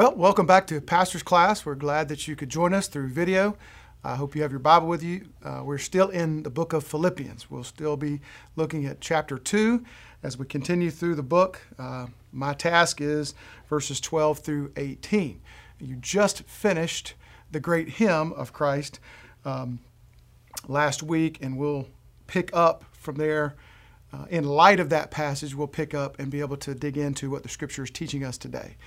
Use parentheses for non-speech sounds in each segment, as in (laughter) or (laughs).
Well, welcome back to Pastor's Class. We're glad that you could join us through video. I hope you have your Bible with you. Uh, we're still in the book of Philippians. We'll still be looking at chapter 2 as we continue through the book. Uh, my task is verses 12 through 18. You just finished the great hymn of Christ um, last week, and we'll pick up from there. Uh, in light of that passage, we'll pick up and be able to dig into what the scripture is teaching us today.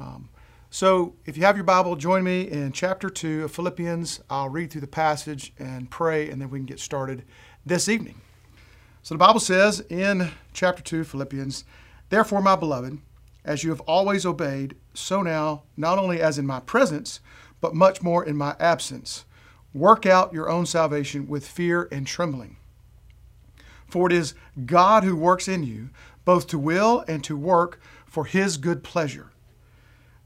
Um, so, if you have your Bible, join me in chapter 2 of Philippians. I'll read through the passage and pray, and then we can get started this evening. So, the Bible says in chapter 2, Philippians, Therefore, my beloved, as you have always obeyed, so now, not only as in my presence, but much more in my absence, work out your own salvation with fear and trembling. For it is God who works in you, both to will and to work for his good pleasure.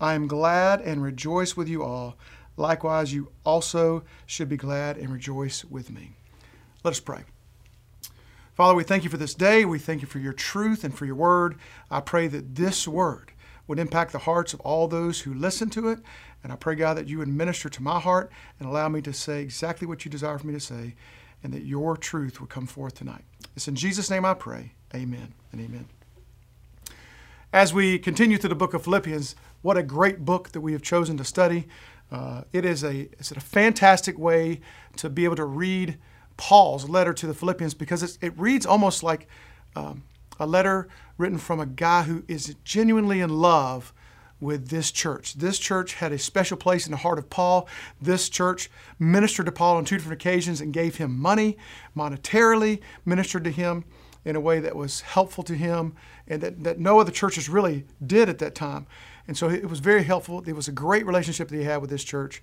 I am glad and rejoice with you all. Likewise, you also should be glad and rejoice with me. Let us pray. Father, we thank you for this day. We thank you for your truth and for your word. I pray that this word would impact the hearts of all those who listen to it. And I pray, God, that you would minister to my heart and allow me to say exactly what you desire for me to say, and that your truth would come forth tonight. It's in Jesus' name I pray. Amen and amen. As we continue through the book of Philippians, what a great book that we have chosen to study. Uh, it is a, it's a fantastic way to be able to read Paul's letter to the Philippians because it reads almost like um, a letter written from a guy who is genuinely in love with this church. This church had a special place in the heart of Paul. This church ministered to Paul on two different occasions and gave him money, monetarily ministered to him in a way that was helpful to him and that, that no other churches really did at that time. And so it was very helpful. It was a great relationship that he had with this church.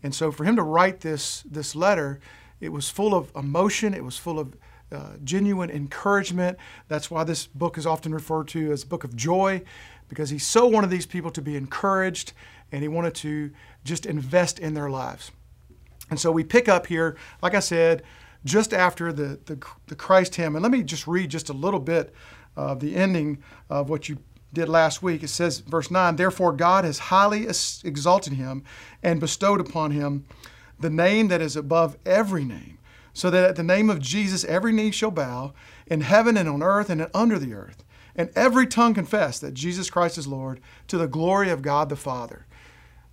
And so for him to write this, this letter, it was full of emotion, it was full of uh, genuine encouragement. That's why this book is often referred to as a book of joy, because he so wanted these people to be encouraged and he wanted to just invest in their lives. And so we pick up here, like I said, just after the, the, the Christ hymn. And let me just read just a little bit of the ending of what you did last week. It says, verse 9, Therefore God has highly exalted him and bestowed upon him the name that is above every name, so that at the name of Jesus every knee shall bow in heaven and on earth and under the earth, and every tongue confess that Jesus Christ is Lord to the glory of God the Father.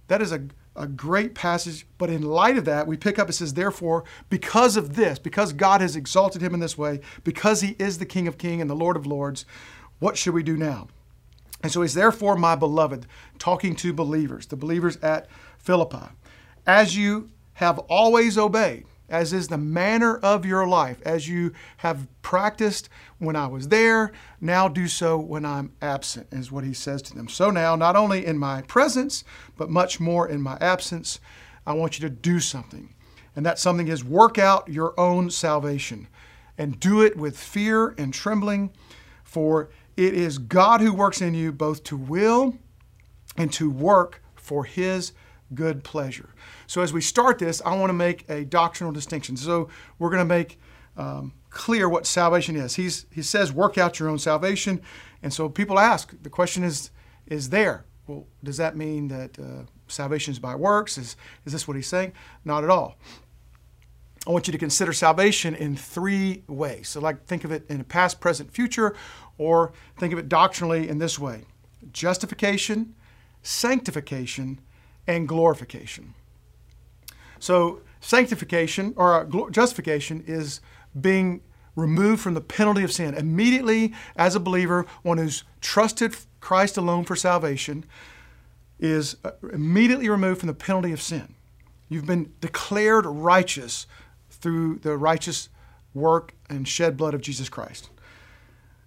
That is a, a great passage, but in light of that, we pick up, it says, Therefore, because of this, because God has exalted him in this way, because he is the King of Kings and the Lord of Lords, what should we do now? And so he's therefore my beloved, talking to believers, the believers at Philippi. As you have always obeyed, as is the manner of your life, as you have practiced when I was there, now do so when I'm absent, is what he says to them. So now, not only in my presence, but much more in my absence, I want you to do something. And that something is work out your own salvation and do it with fear and trembling, for it is God who works in you both to will and to work for his good pleasure. So, as we start this, I want to make a doctrinal distinction. So, we're going to make um, clear what salvation is. He's, he says, work out your own salvation. And so, people ask, the question is, is there? Well, does that mean that uh, salvation is by works? Is, is this what he's saying? Not at all. I want you to consider salvation in three ways. So, like, think of it in past, present, future, or think of it doctrinally in this way justification, sanctification, and glorification. So, sanctification or uh, justification is being removed from the penalty of sin. Immediately, as a believer, one who's trusted Christ alone for salvation is uh, immediately removed from the penalty of sin. You've been declared righteous through the righteous work and shed blood of Jesus Christ.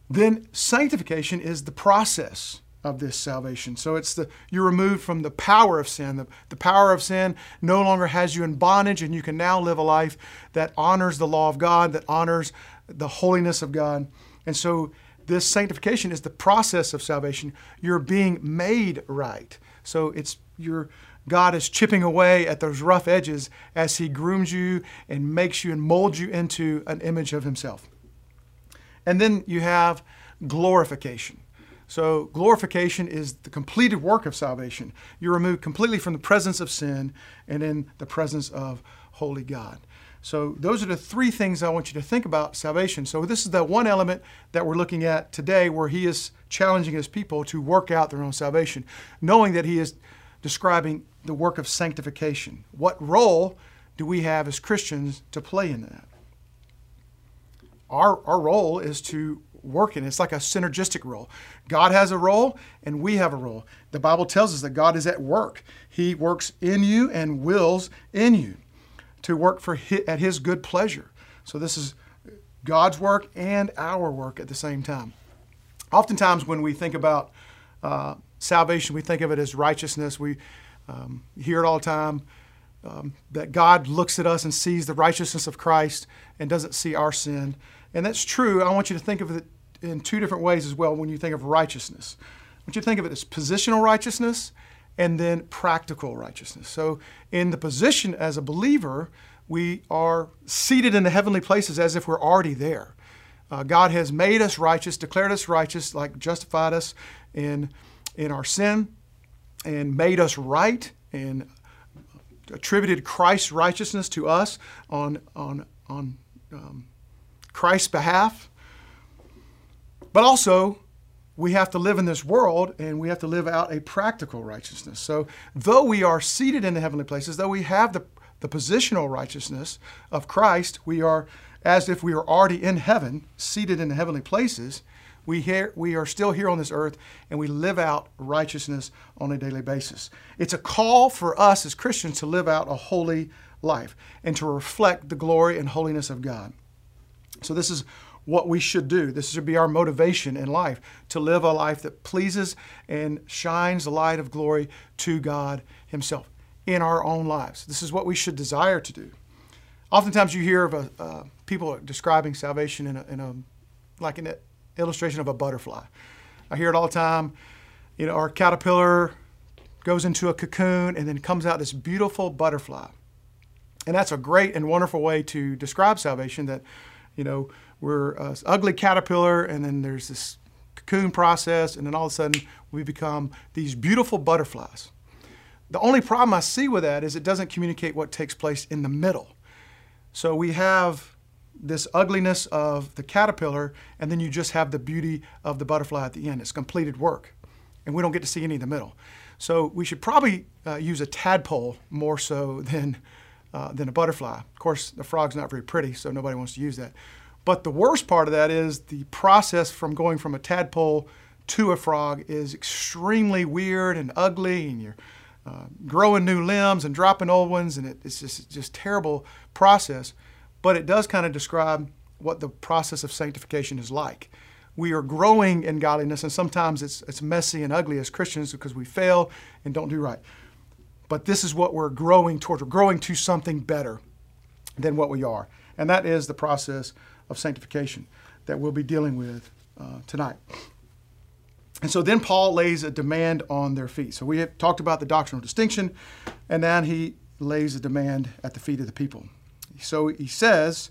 Then sanctification is the process of this salvation. So it's the you're removed from the power of sin. The, the power of sin no longer has you in bondage, and you can now live a life that honors the law of God, that honors the holiness of God. And so this sanctification is the process of salvation. You're being made right. So it's your God is chipping away at those rough edges as He grooms you and makes you and molds you into an image of Himself. And then you have glorification. So, glorification is the completed work of salvation. You're removed completely from the presence of sin and in the presence of holy God. So, those are the three things I want you to think about salvation. So, this is the one element that we're looking at today where he is challenging his people to work out their own salvation, knowing that he is describing the work of sanctification. What role do we have as Christians to play in that? Our, our role is to working. It's like a synergistic role. God has a role and we have a role. The Bible tells us that God is at work. He works in you and wills in you to work for his, at his good pleasure. So this is God's work and our work at the same time. Oftentimes when we think about uh, salvation, we think of it as righteousness. We um, hear it all the time. Um, that God looks at us and sees the righteousness of Christ and doesn't see our sin. And that's true. I want you to think of it in two different ways as well when you think of righteousness. I you think of it as positional righteousness and then practical righteousness. So, in the position as a believer, we are seated in the heavenly places as if we're already there. Uh, God has made us righteous, declared us righteous, like justified us in, in our sin, and made us right, and attributed Christ's righteousness to us on, on, on um, Christ's behalf. But also, we have to live in this world and we have to live out a practical righteousness. So, though we are seated in the heavenly places, though we have the, the positional righteousness of Christ, we are as if we are already in heaven, seated in the heavenly places. We, here, we are still here on this earth and we live out righteousness on a daily basis. It's a call for us as Christians to live out a holy life and to reflect the glory and holiness of God. So, this is what we should do. This should be our motivation in life to live a life that pleases and shines the light of glory to God Himself in our own lives. This is what we should desire to do. Oftentimes, you hear of a, uh, people describing salvation in a, in a like an illustration of a butterfly. I hear it all the time. You know, our caterpillar goes into a cocoon and then comes out this beautiful butterfly. And that's a great and wonderful way to describe salvation that, you know, we're an ugly caterpillar, and then there's this cocoon process, and then all of a sudden we become these beautiful butterflies. The only problem I see with that is it doesn't communicate what takes place in the middle. So we have this ugliness of the caterpillar, and then you just have the beauty of the butterfly at the end. It's completed work, and we don't get to see any in the middle. So we should probably uh, use a tadpole more so (laughs) than, uh, than a butterfly. Of course, the frog's not very pretty, so nobody wants to use that. But the worst part of that is the process from going from a tadpole to a frog is extremely weird and ugly, and you're uh, growing new limbs and dropping old ones, and it, it's just just terrible process. But it does kind of describe what the process of sanctification is like. We are growing in godliness, and sometimes it's it's messy and ugly as Christians because we fail and don't do right. But this is what we're growing towards. We're growing to something better than what we are, and that is the process of sanctification that we'll be dealing with uh, tonight. And so then Paul lays a demand on their feet. So we have talked about the doctrinal distinction, and then he lays a demand at the feet of the people. So he says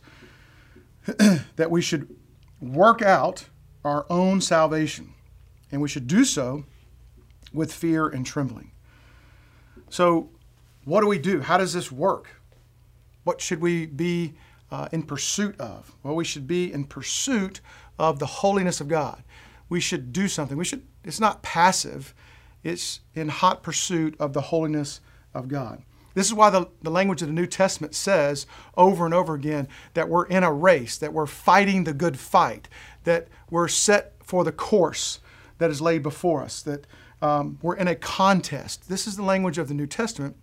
(clears throat) that we should work out our own salvation, and we should do so with fear and trembling. So, what do we do? How does this work? What should we be uh, in pursuit of? Well, we should be in pursuit of the holiness of God. We should do something. We should. It's not passive. It's in hot pursuit of the holiness of God. This is why the, the language of the New Testament says over and over again that we're in a race, that we're fighting the good fight, that we're set for the course that is laid before us, that um, we're in a contest. This is the language of the New Testament.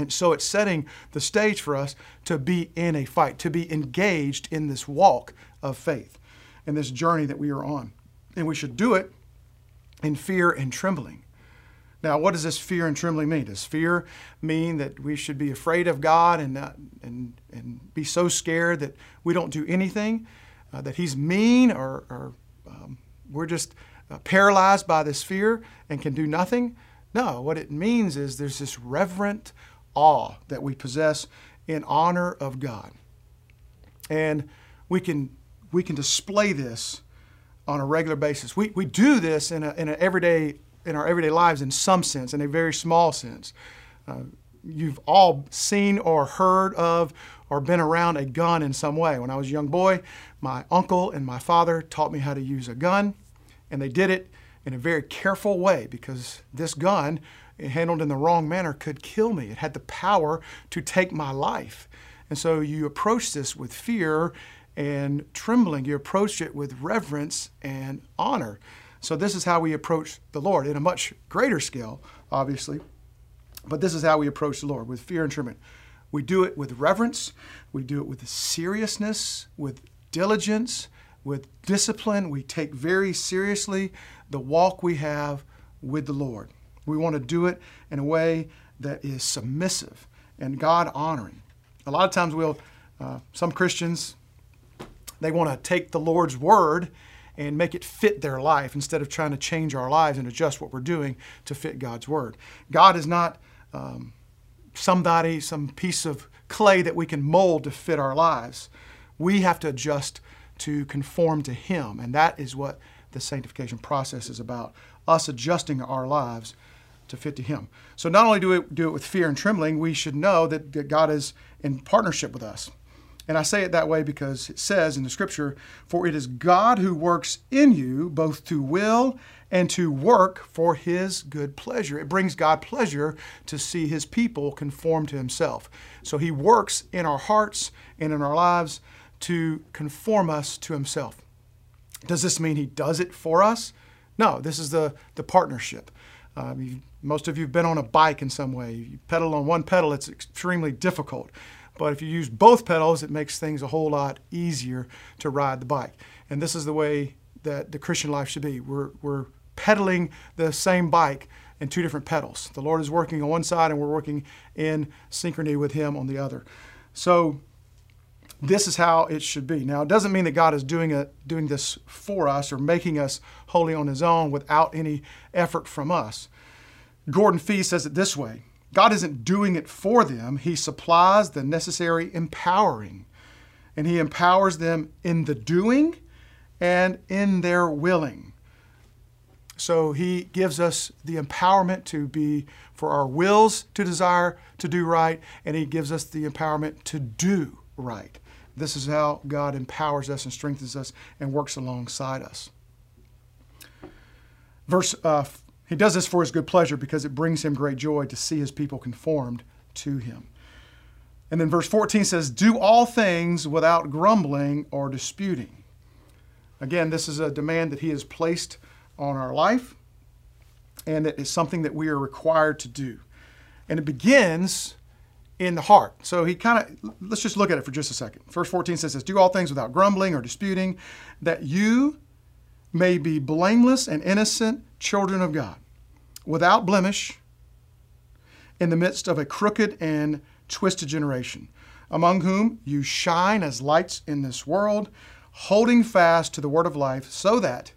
And so it's setting the stage for us to be in a fight, to be engaged in this walk of faith, in this journey that we are on. And we should do it in fear and trembling. Now, what does this fear and trembling mean? Does fear mean that we should be afraid of God and, not, and, and be so scared that we don't do anything, uh, that He's mean, or, or um, we're just uh, paralyzed by this fear and can do nothing? No, what it means is there's this reverent awe that we possess in honor of God. And we can, we can display this on a regular basis. We, we do this in, a, in an everyday in our everyday lives in some sense, in a very small sense. Uh, you've all seen or heard of or been around a gun in some way. When I was a young boy, my uncle and my father taught me how to use a gun, and they did it in a very careful way because this gun, handled in the wrong manner, could kill me. It had the power to take my life. And so you approach this with fear and trembling. You approach it with reverence and honor. So this is how we approach the Lord in a much greater scale, obviously. But this is how we approach the Lord with fear and trembling. We do it with reverence, we do it with seriousness, with diligence, with discipline. We take very seriously the walk we have with the Lord. We want to do it in a way that is submissive and God honoring. A lot of times, we'll, uh, some Christians, they want to take the Lord's word and make it fit their life instead of trying to change our lives and adjust what we're doing to fit God's Word. God is not um, somebody, some piece of clay that we can mold to fit our lives. We have to adjust to conform to Him, and that is what the sanctification process is about us adjusting our lives to fit to Him. So, not only do we do it with fear and trembling, we should know that, that God is in partnership with us. And I say it that way because it says in the scripture, For it is God who works in you both to will and to work for his good pleasure. It brings God pleasure to see his people conform to himself. So he works in our hearts and in our lives to conform us to himself. Does this mean he does it for us? No, this is the, the partnership. Uh, most of you have been on a bike in some way. You pedal on one pedal, it's extremely difficult. But if you use both pedals, it makes things a whole lot easier to ride the bike. And this is the way that the Christian life should be. We're, we're pedaling the same bike in two different pedals. The Lord is working on one side and we're working in synchrony with Him on the other. So this is how it should be. Now, it doesn't mean that God is doing, a, doing this for us or making us holy on His own without any effort from us. Gordon Fee says it this way God isn't doing it for them, He supplies the necessary empowering. And He empowers them in the doing and in their willing. So He gives us the empowerment to be, for our wills to desire to do right, and He gives us the empowerment to do right. This is how God empowers us and strengthens us and works alongside us. Verse uh, he does this for his good pleasure because it brings him great joy to see his people conformed to him. And then verse 14 says, Do all things without grumbling or disputing. Again, this is a demand that he has placed on our life, and it is something that we are required to do. And it begins in the heart. So he kind of, let's just look at it for just a second. Verse 14 says this Do all things without grumbling or disputing, that you may be blameless and innocent children of God, without blemish, in the midst of a crooked and twisted generation, among whom you shine as lights in this world, holding fast to the word of life, so that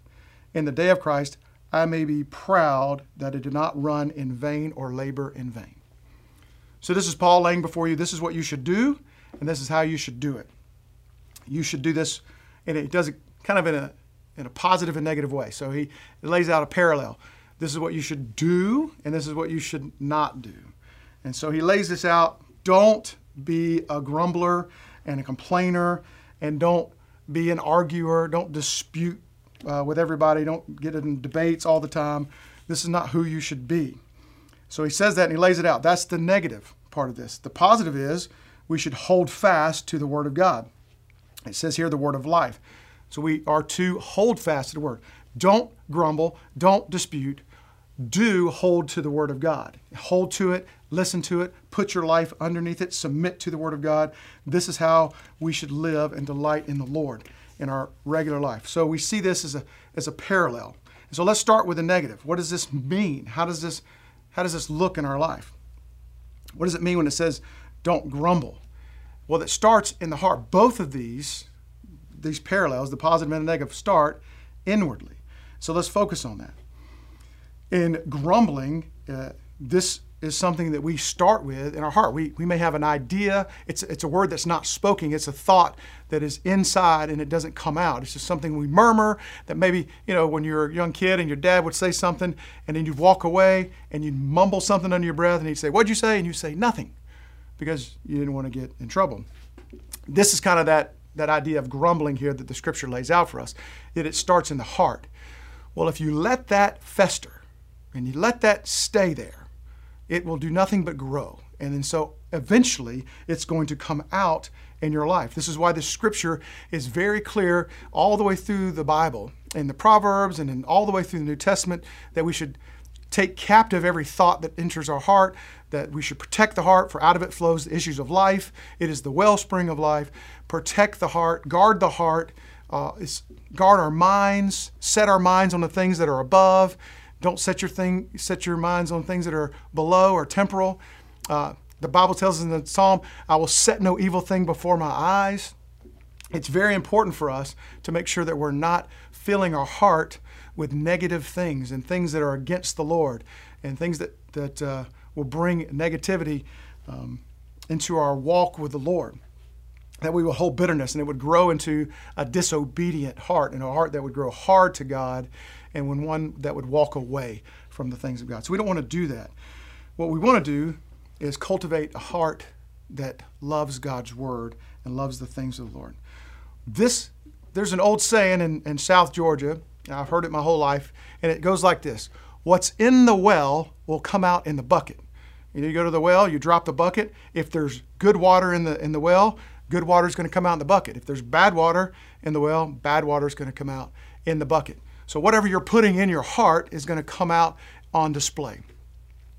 in the day of Christ I may be proud that I did not run in vain or labor in vain. So, this is Paul laying before you. This is what you should do, and this is how you should do it. You should do this, and it does it kind of in a in a positive and negative way. So he lays out a parallel. This is what you should do, and this is what you should not do. And so he lays this out. Don't be a grumbler and a complainer, and don't be an arguer. Don't dispute uh, with everybody. Don't get in debates all the time. This is not who you should be. So he says that and he lays it out. That's the negative part of this. The positive is we should hold fast to the Word of God. It says here the Word of life. So we are to hold fast to the word. Don't grumble, don't dispute. Do hold to the word of God. Hold to it, listen to it, put your life underneath it, submit to the word of God. This is how we should live and delight in the Lord in our regular life. So we see this as a, as a parallel. So let's start with the negative. What does this mean? How does this, how does this look in our life? What does it mean when it says don't grumble? Well, it starts in the heart. Both of these, these parallels, the positive and the negative, start inwardly. So let's focus on that. In grumbling, uh, this is something that we start with in our heart. We, we may have an idea. It's, it's a word that's not spoken. It's a thought that is inside and it doesn't come out. It's just something we murmur that maybe, you know, when you're a young kid and your dad would say something and then you'd walk away and you'd mumble something under your breath and he'd say, What'd you say? And you say, Nothing, because you didn't want to get in trouble. This is kind of that, that idea of grumbling here that the scripture lays out for us, that it starts in the heart. Well, if you let that fester and you let that stay there, it will do nothing but grow. And then so eventually it's going to come out in your life. This is why the scripture is very clear all the way through the Bible, in the Proverbs and in all the way through the New Testament, that we should take captive every thought that enters our heart, that we should protect the heart, for out of it flows the issues of life. It is the wellspring of life. Protect the heart, guard the heart, uh, guard our minds, set our minds on the things that are above don't set your thing, set your minds on things that are below or temporal. Uh, the Bible tells us in the Psalm, "I will set no evil thing before my eyes." It's very important for us to make sure that we're not filling our heart with negative things and things that are against the Lord and things that that uh, will bring negativity um, into our walk with the Lord. That we will hold bitterness and it would grow into a disobedient heart and a heart that would grow hard to God and when one that would walk away from the things of God. So we don't want to do that. What we want to do is cultivate a heart that loves God's word and loves the things of the Lord. This there's an old saying in, in South Georgia, I've heard it my whole life, and it goes like this What's in the well will come out in the bucket. You, know, you go to the well, you drop the bucket. If there's good water in the in the well, good water is going to come out in the bucket. If there's bad water in the well, bad water is going to come out in the bucket. So, whatever you're putting in your heart is going to come out on display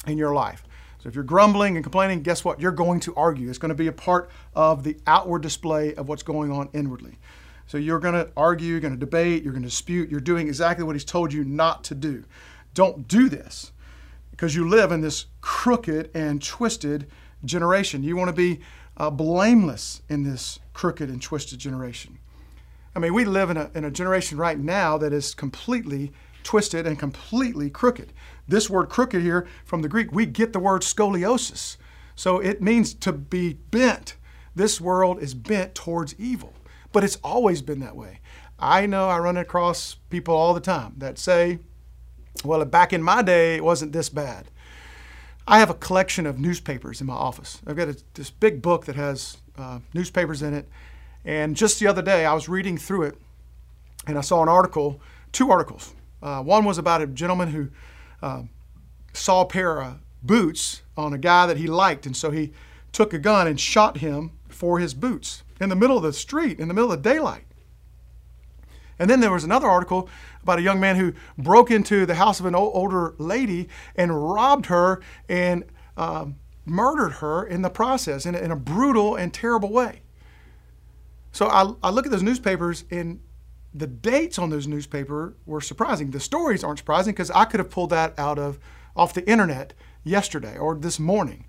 in your life. So, if you're grumbling and complaining, guess what? You're going to argue. It's going to be a part of the outward display of what's going on inwardly. So, you're going to argue, you're going to debate, you're going to dispute, you're doing exactly what He's told you not to do. Don't do this because you live in this crooked and twisted generation. You want to be uh, blameless in this crooked and twisted generation. I mean, we live in a, in a generation right now that is completely twisted and completely crooked. This word crooked here from the Greek, we get the word scoliosis. So it means to be bent. This world is bent towards evil, but it's always been that way. I know I run across people all the time that say, well, back in my day, it wasn't this bad. I have a collection of newspapers in my office. I've got a, this big book that has uh, newspapers in it, and just the other day, I was reading through it and I saw an article, two articles. Uh, one was about a gentleman who uh, saw a pair of boots on a guy that he liked, and so he took a gun and shot him for his boots in the middle of the street, in the middle of daylight. And then there was another article about a young man who broke into the house of an older lady and robbed her and uh, murdered her in the process in a, in a brutal and terrible way. So I, I look at those newspapers and the dates on those newspaper were surprising. The stories aren't surprising because I could have pulled that out of off the internet yesterday or this morning.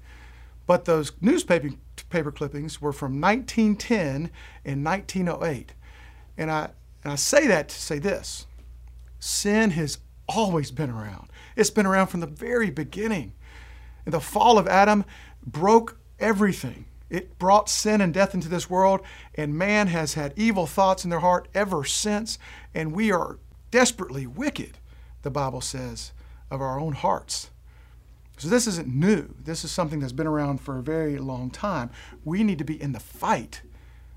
But those newspaper paper clippings were from 1910 and 1908. And I, and I say that to say this sin has always been around, it's been around from the very beginning. And the fall of Adam broke everything. It brought sin and death into this world, and man has had evil thoughts in their heart ever since, and we are desperately wicked, the Bible says, of our own hearts. So this isn't new. This is something that's been around for a very long time. We need to be in the fight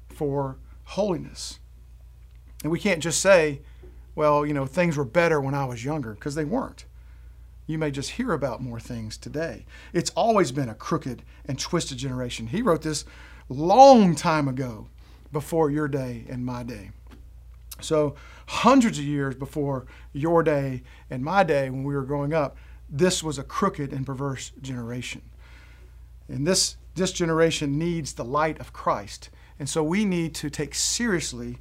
for holiness. And we can't just say, well, you know, things were better when I was younger, because they weren't. You may just hear about more things today. It's always been a crooked and twisted generation. He wrote this long time ago, before your day and my day. So, hundreds of years before your day and my day, when we were growing up, this was a crooked and perverse generation. And this, this generation needs the light of Christ. And so we need to take seriously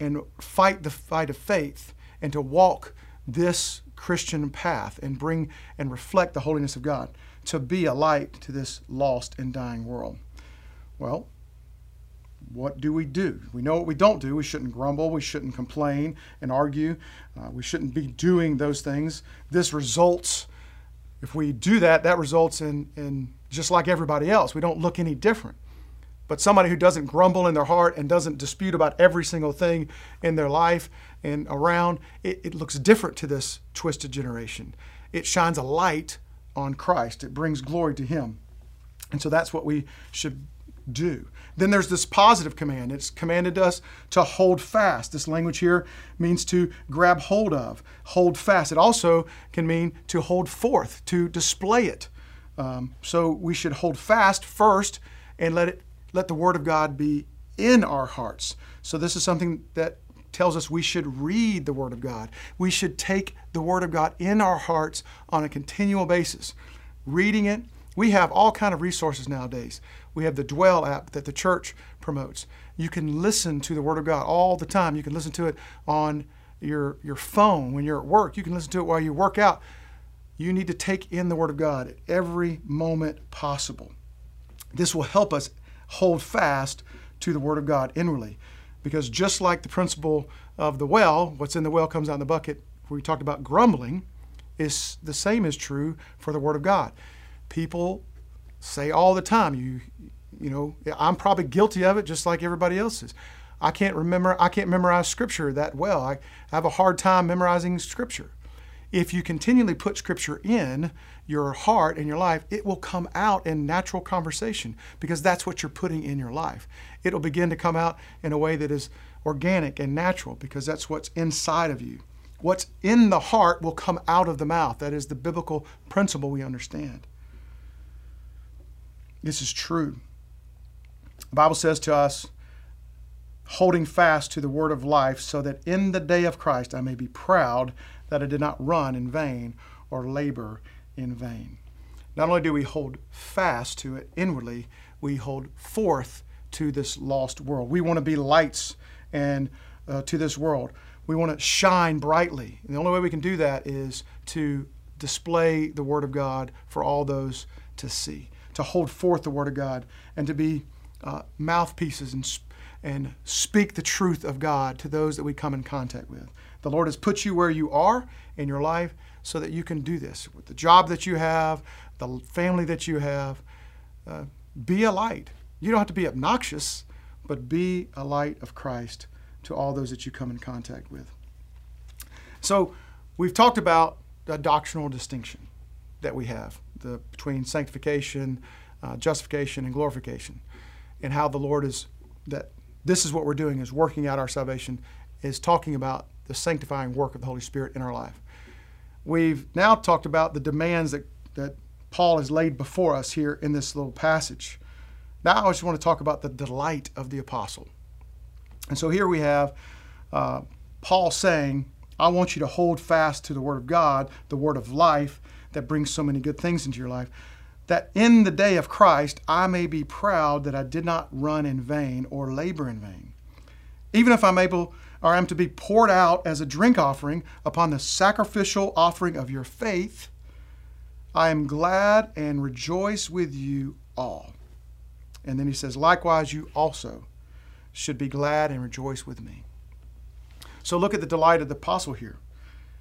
and fight the fight of faith and to walk this Christian path and bring and reflect the holiness of God, to be a light to this lost and dying world. Well, what do we do? We know what we don't do. We shouldn't grumble. We shouldn't complain and argue. Uh, we shouldn't be doing those things. This results, if we do that, that results in, in just like everybody else. We don't look any different. But somebody who doesn't grumble in their heart and doesn't dispute about every single thing in their life and around, it, it looks different to this twisted generation. It shines a light on Christ, it brings glory to Him. And so that's what we should do. Then there's this positive command. It's commanded us to hold fast. This language here means to grab hold of, hold fast. It also can mean to hold forth, to display it. Um, so we should hold fast first and let it let the Word of God be in our hearts. So this is something that tells us we should read the Word of God. We should take the Word of God in our hearts on a continual basis, reading it. We have all kind of resources nowadays. We have the Dwell app that the church promotes. You can listen to the Word of God all the time. You can listen to it on your, your phone when you're at work. You can listen to it while you work out. You need to take in the Word of God at every moment possible. This will help us hold fast to the Word of God inwardly. Because just like the principle of the well, what's in the well comes out in the bucket, we talked about grumbling, is the same is true for the Word of God. People say all the time, you, you know, I'm probably guilty of it just like everybody else is. I can't remember, I can't memorize Scripture that well. I have a hard time memorizing Scripture. If you continually put Scripture in, your heart and your life, it will come out in natural conversation because that's what you're putting in your life. It'll begin to come out in a way that is organic and natural because that's what's inside of you. What's in the heart will come out of the mouth. That is the biblical principle we understand. This is true. The Bible says to us, holding fast to the word of life, so that in the day of Christ I may be proud that I did not run in vain or labor in vain. Not only do we hold fast to it inwardly, we hold forth to this lost world. We want to be lights and uh, to this world. We want to shine brightly. And the only way we can do that is to display the Word of God for all those to see, to hold forth the Word of God, and to be uh, mouthpieces and, and speak the truth of God to those that we come in contact with. The Lord has put you where you are in your life so that you can do this with the job that you have, the family that you have. Uh, be a light. You don't have to be obnoxious, but be a light of Christ to all those that you come in contact with. So, we've talked about the doctrinal distinction that we have the, between sanctification, uh, justification, and glorification, and how the Lord is that this is what we're doing is working out our salvation, is talking about the sanctifying work of the Holy Spirit in our life. We've now talked about the demands that, that Paul has laid before us here in this little passage. Now I just want to talk about the delight of the apostle. And so here we have uh, Paul saying, I want you to hold fast to the Word of God, the Word of life that brings so many good things into your life, that in the day of Christ I may be proud that I did not run in vain or labor in vain. Even if I'm able or am to be poured out as a drink offering upon the sacrificial offering of your faith, I am glad and rejoice with you all. And then he says, likewise, you also should be glad and rejoice with me. So look at the delight of the apostle here.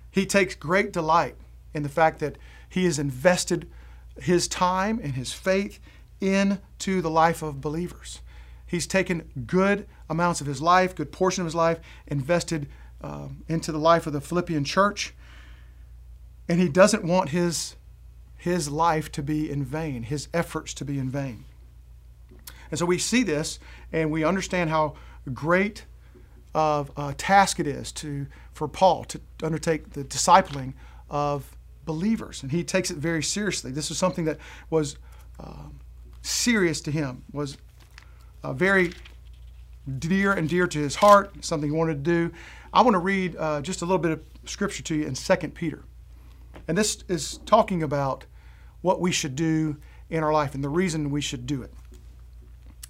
He takes great delight in the fact that he has invested his time and his faith into the life of believers. He's taken good amounts of his life, good portion of his life, invested uh, into the life of the Philippian church. And he doesn't want his, his life to be in vain, his efforts to be in vain. And so we see this and we understand how great of a task it is to, for Paul to undertake the discipling of believers. And he takes it very seriously. This is something that was uh, serious to him, was uh, very dear and dear to his heart, something he wanted to do. I want to read uh, just a little bit of scripture to you in 2 Peter. And this is talking about what we should do in our life and the reason we should do it.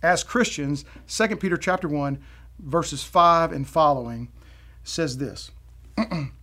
As Christians, 2 Peter chapter 1, verses 5 and following says this. (clears throat)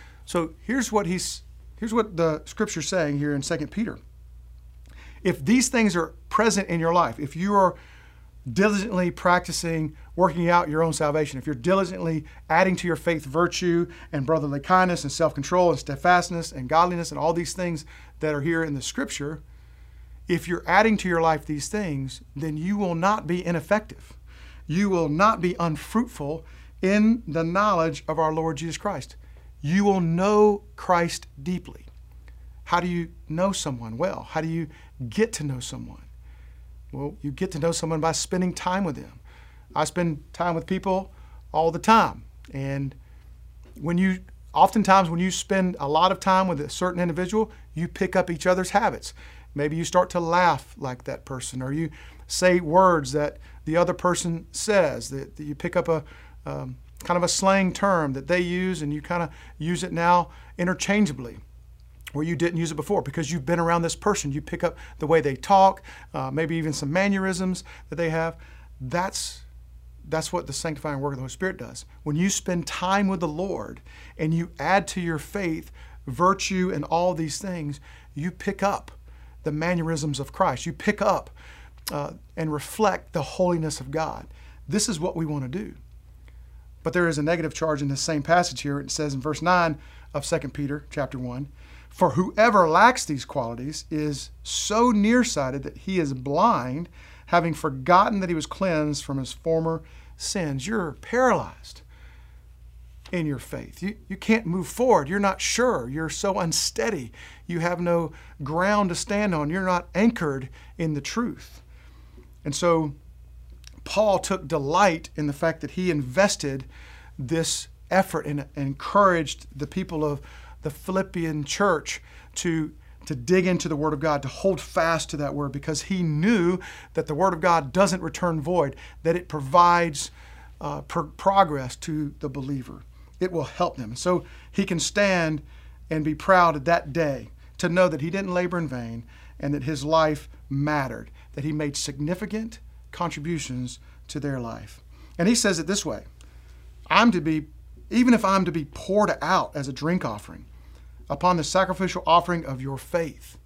So here's what he's here's what the scripture's saying here in 2 Peter. If these things are present in your life, if you are diligently practicing working out your own salvation, if you're diligently adding to your faith virtue and brotherly kindness and self control and steadfastness and godliness and all these things that are here in the scripture, if you're adding to your life these things, then you will not be ineffective. You will not be unfruitful in the knowledge of our Lord Jesus Christ. You will know Christ deeply. How do you know someone well? How do you get to know someone? Well, you get to know someone by spending time with them. I spend time with people all the time. And when you, oftentimes, when you spend a lot of time with a certain individual, you pick up each other's habits. Maybe you start to laugh like that person, or you say words that the other person says, that, that you pick up a um, kind of a slang term that they use, and you kind of use it now interchangeably where you didn't use it before because you've been around this person. You pick up the way they talk, uh, maybe even some mannerisms that they have. That's that's what the sanctifying work of the Holy Spirit does. When you spend time with the Lord and you add to your faith virtue and all these things, you pick up the mannerisms of Christ. You pick up uh, and reflect the holiness of God. This is what we want to do. But there is a negative charge in this same passage here. It says in verse 9 of 2 Peter chapter 1 For whoever lacks these qualities is so nearsighted that he is blind, having forgotten that he was cleansed from his former sins. You're paralyzed in your faith. You, you can't move forward. You're not sure. You're so unsteady. You have no ground to stand on. You're not anchored in the truth. And so Paul took delight in the fact that he invested this effort and encouraged the people of the Philippian church to, to dig into the Word of God, to hold fast to that Word, because he knew that the Word of God doesn't return void, that it provides uh, pro- progress to the believer. It will help them. So he can stand and be proud at that day to know that he didn't labor in vain and that his life mattered, that he made significant contributions to their life. And he says it this way I'm to be, even if I'm to be poured out as a drink offering upon the sacrificial offering of your faith.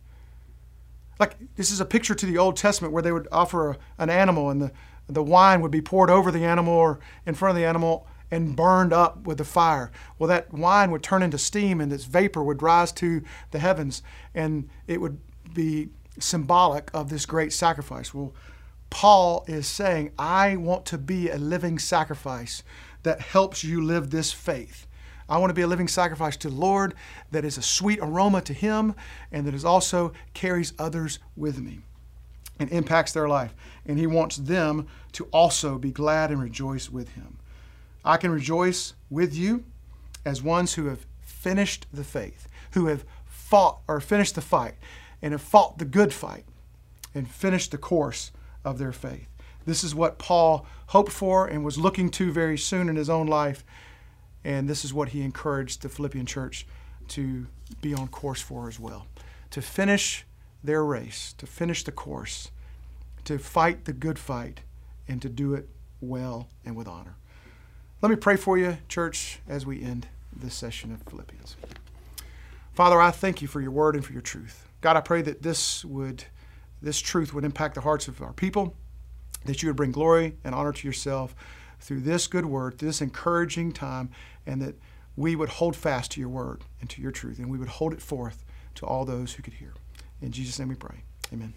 Like, this is a picture to the Old Testament where they would offer a, an animal and the, the wine would be poured over the animal or in front of the animal and burned up with the fire. Well, that wine would turn into steam and this vapor would rise to the heavens and it would be symbolic of this great sacrifice. Well, Paul is saying, I want to be a living sacrifice that helps you live this faith. I want to be a living sacrifice to the Lord that is a sweet aroma to Him and that is also carries others with me and impacts their life. And He wants them to also be glad and rejoice with Him. I can rejoice with you as ones who have finished the faith, who have fought or finished the fight and have fought the good fight and finished the course of their faith. This is what Paul hoped for and was looking to very soon in his own life. And this is what he encouraged the Philippian church to be on course for as well. To finish their race, to finish the course, to fight the good fight, and to do it well and with honor. Let me pray for you, church, as we end this session of Philippians. Father, I thank you for your word and for your truth. God, I pray that this would this truth would impact the hearts of our people, that you would bring glory and honor to yourself through this good word, this encouraging time, and that we would hold fast to your word and to your truth, and we would hold it forth to all those who could hear. In Jesus' name we pray. Amen.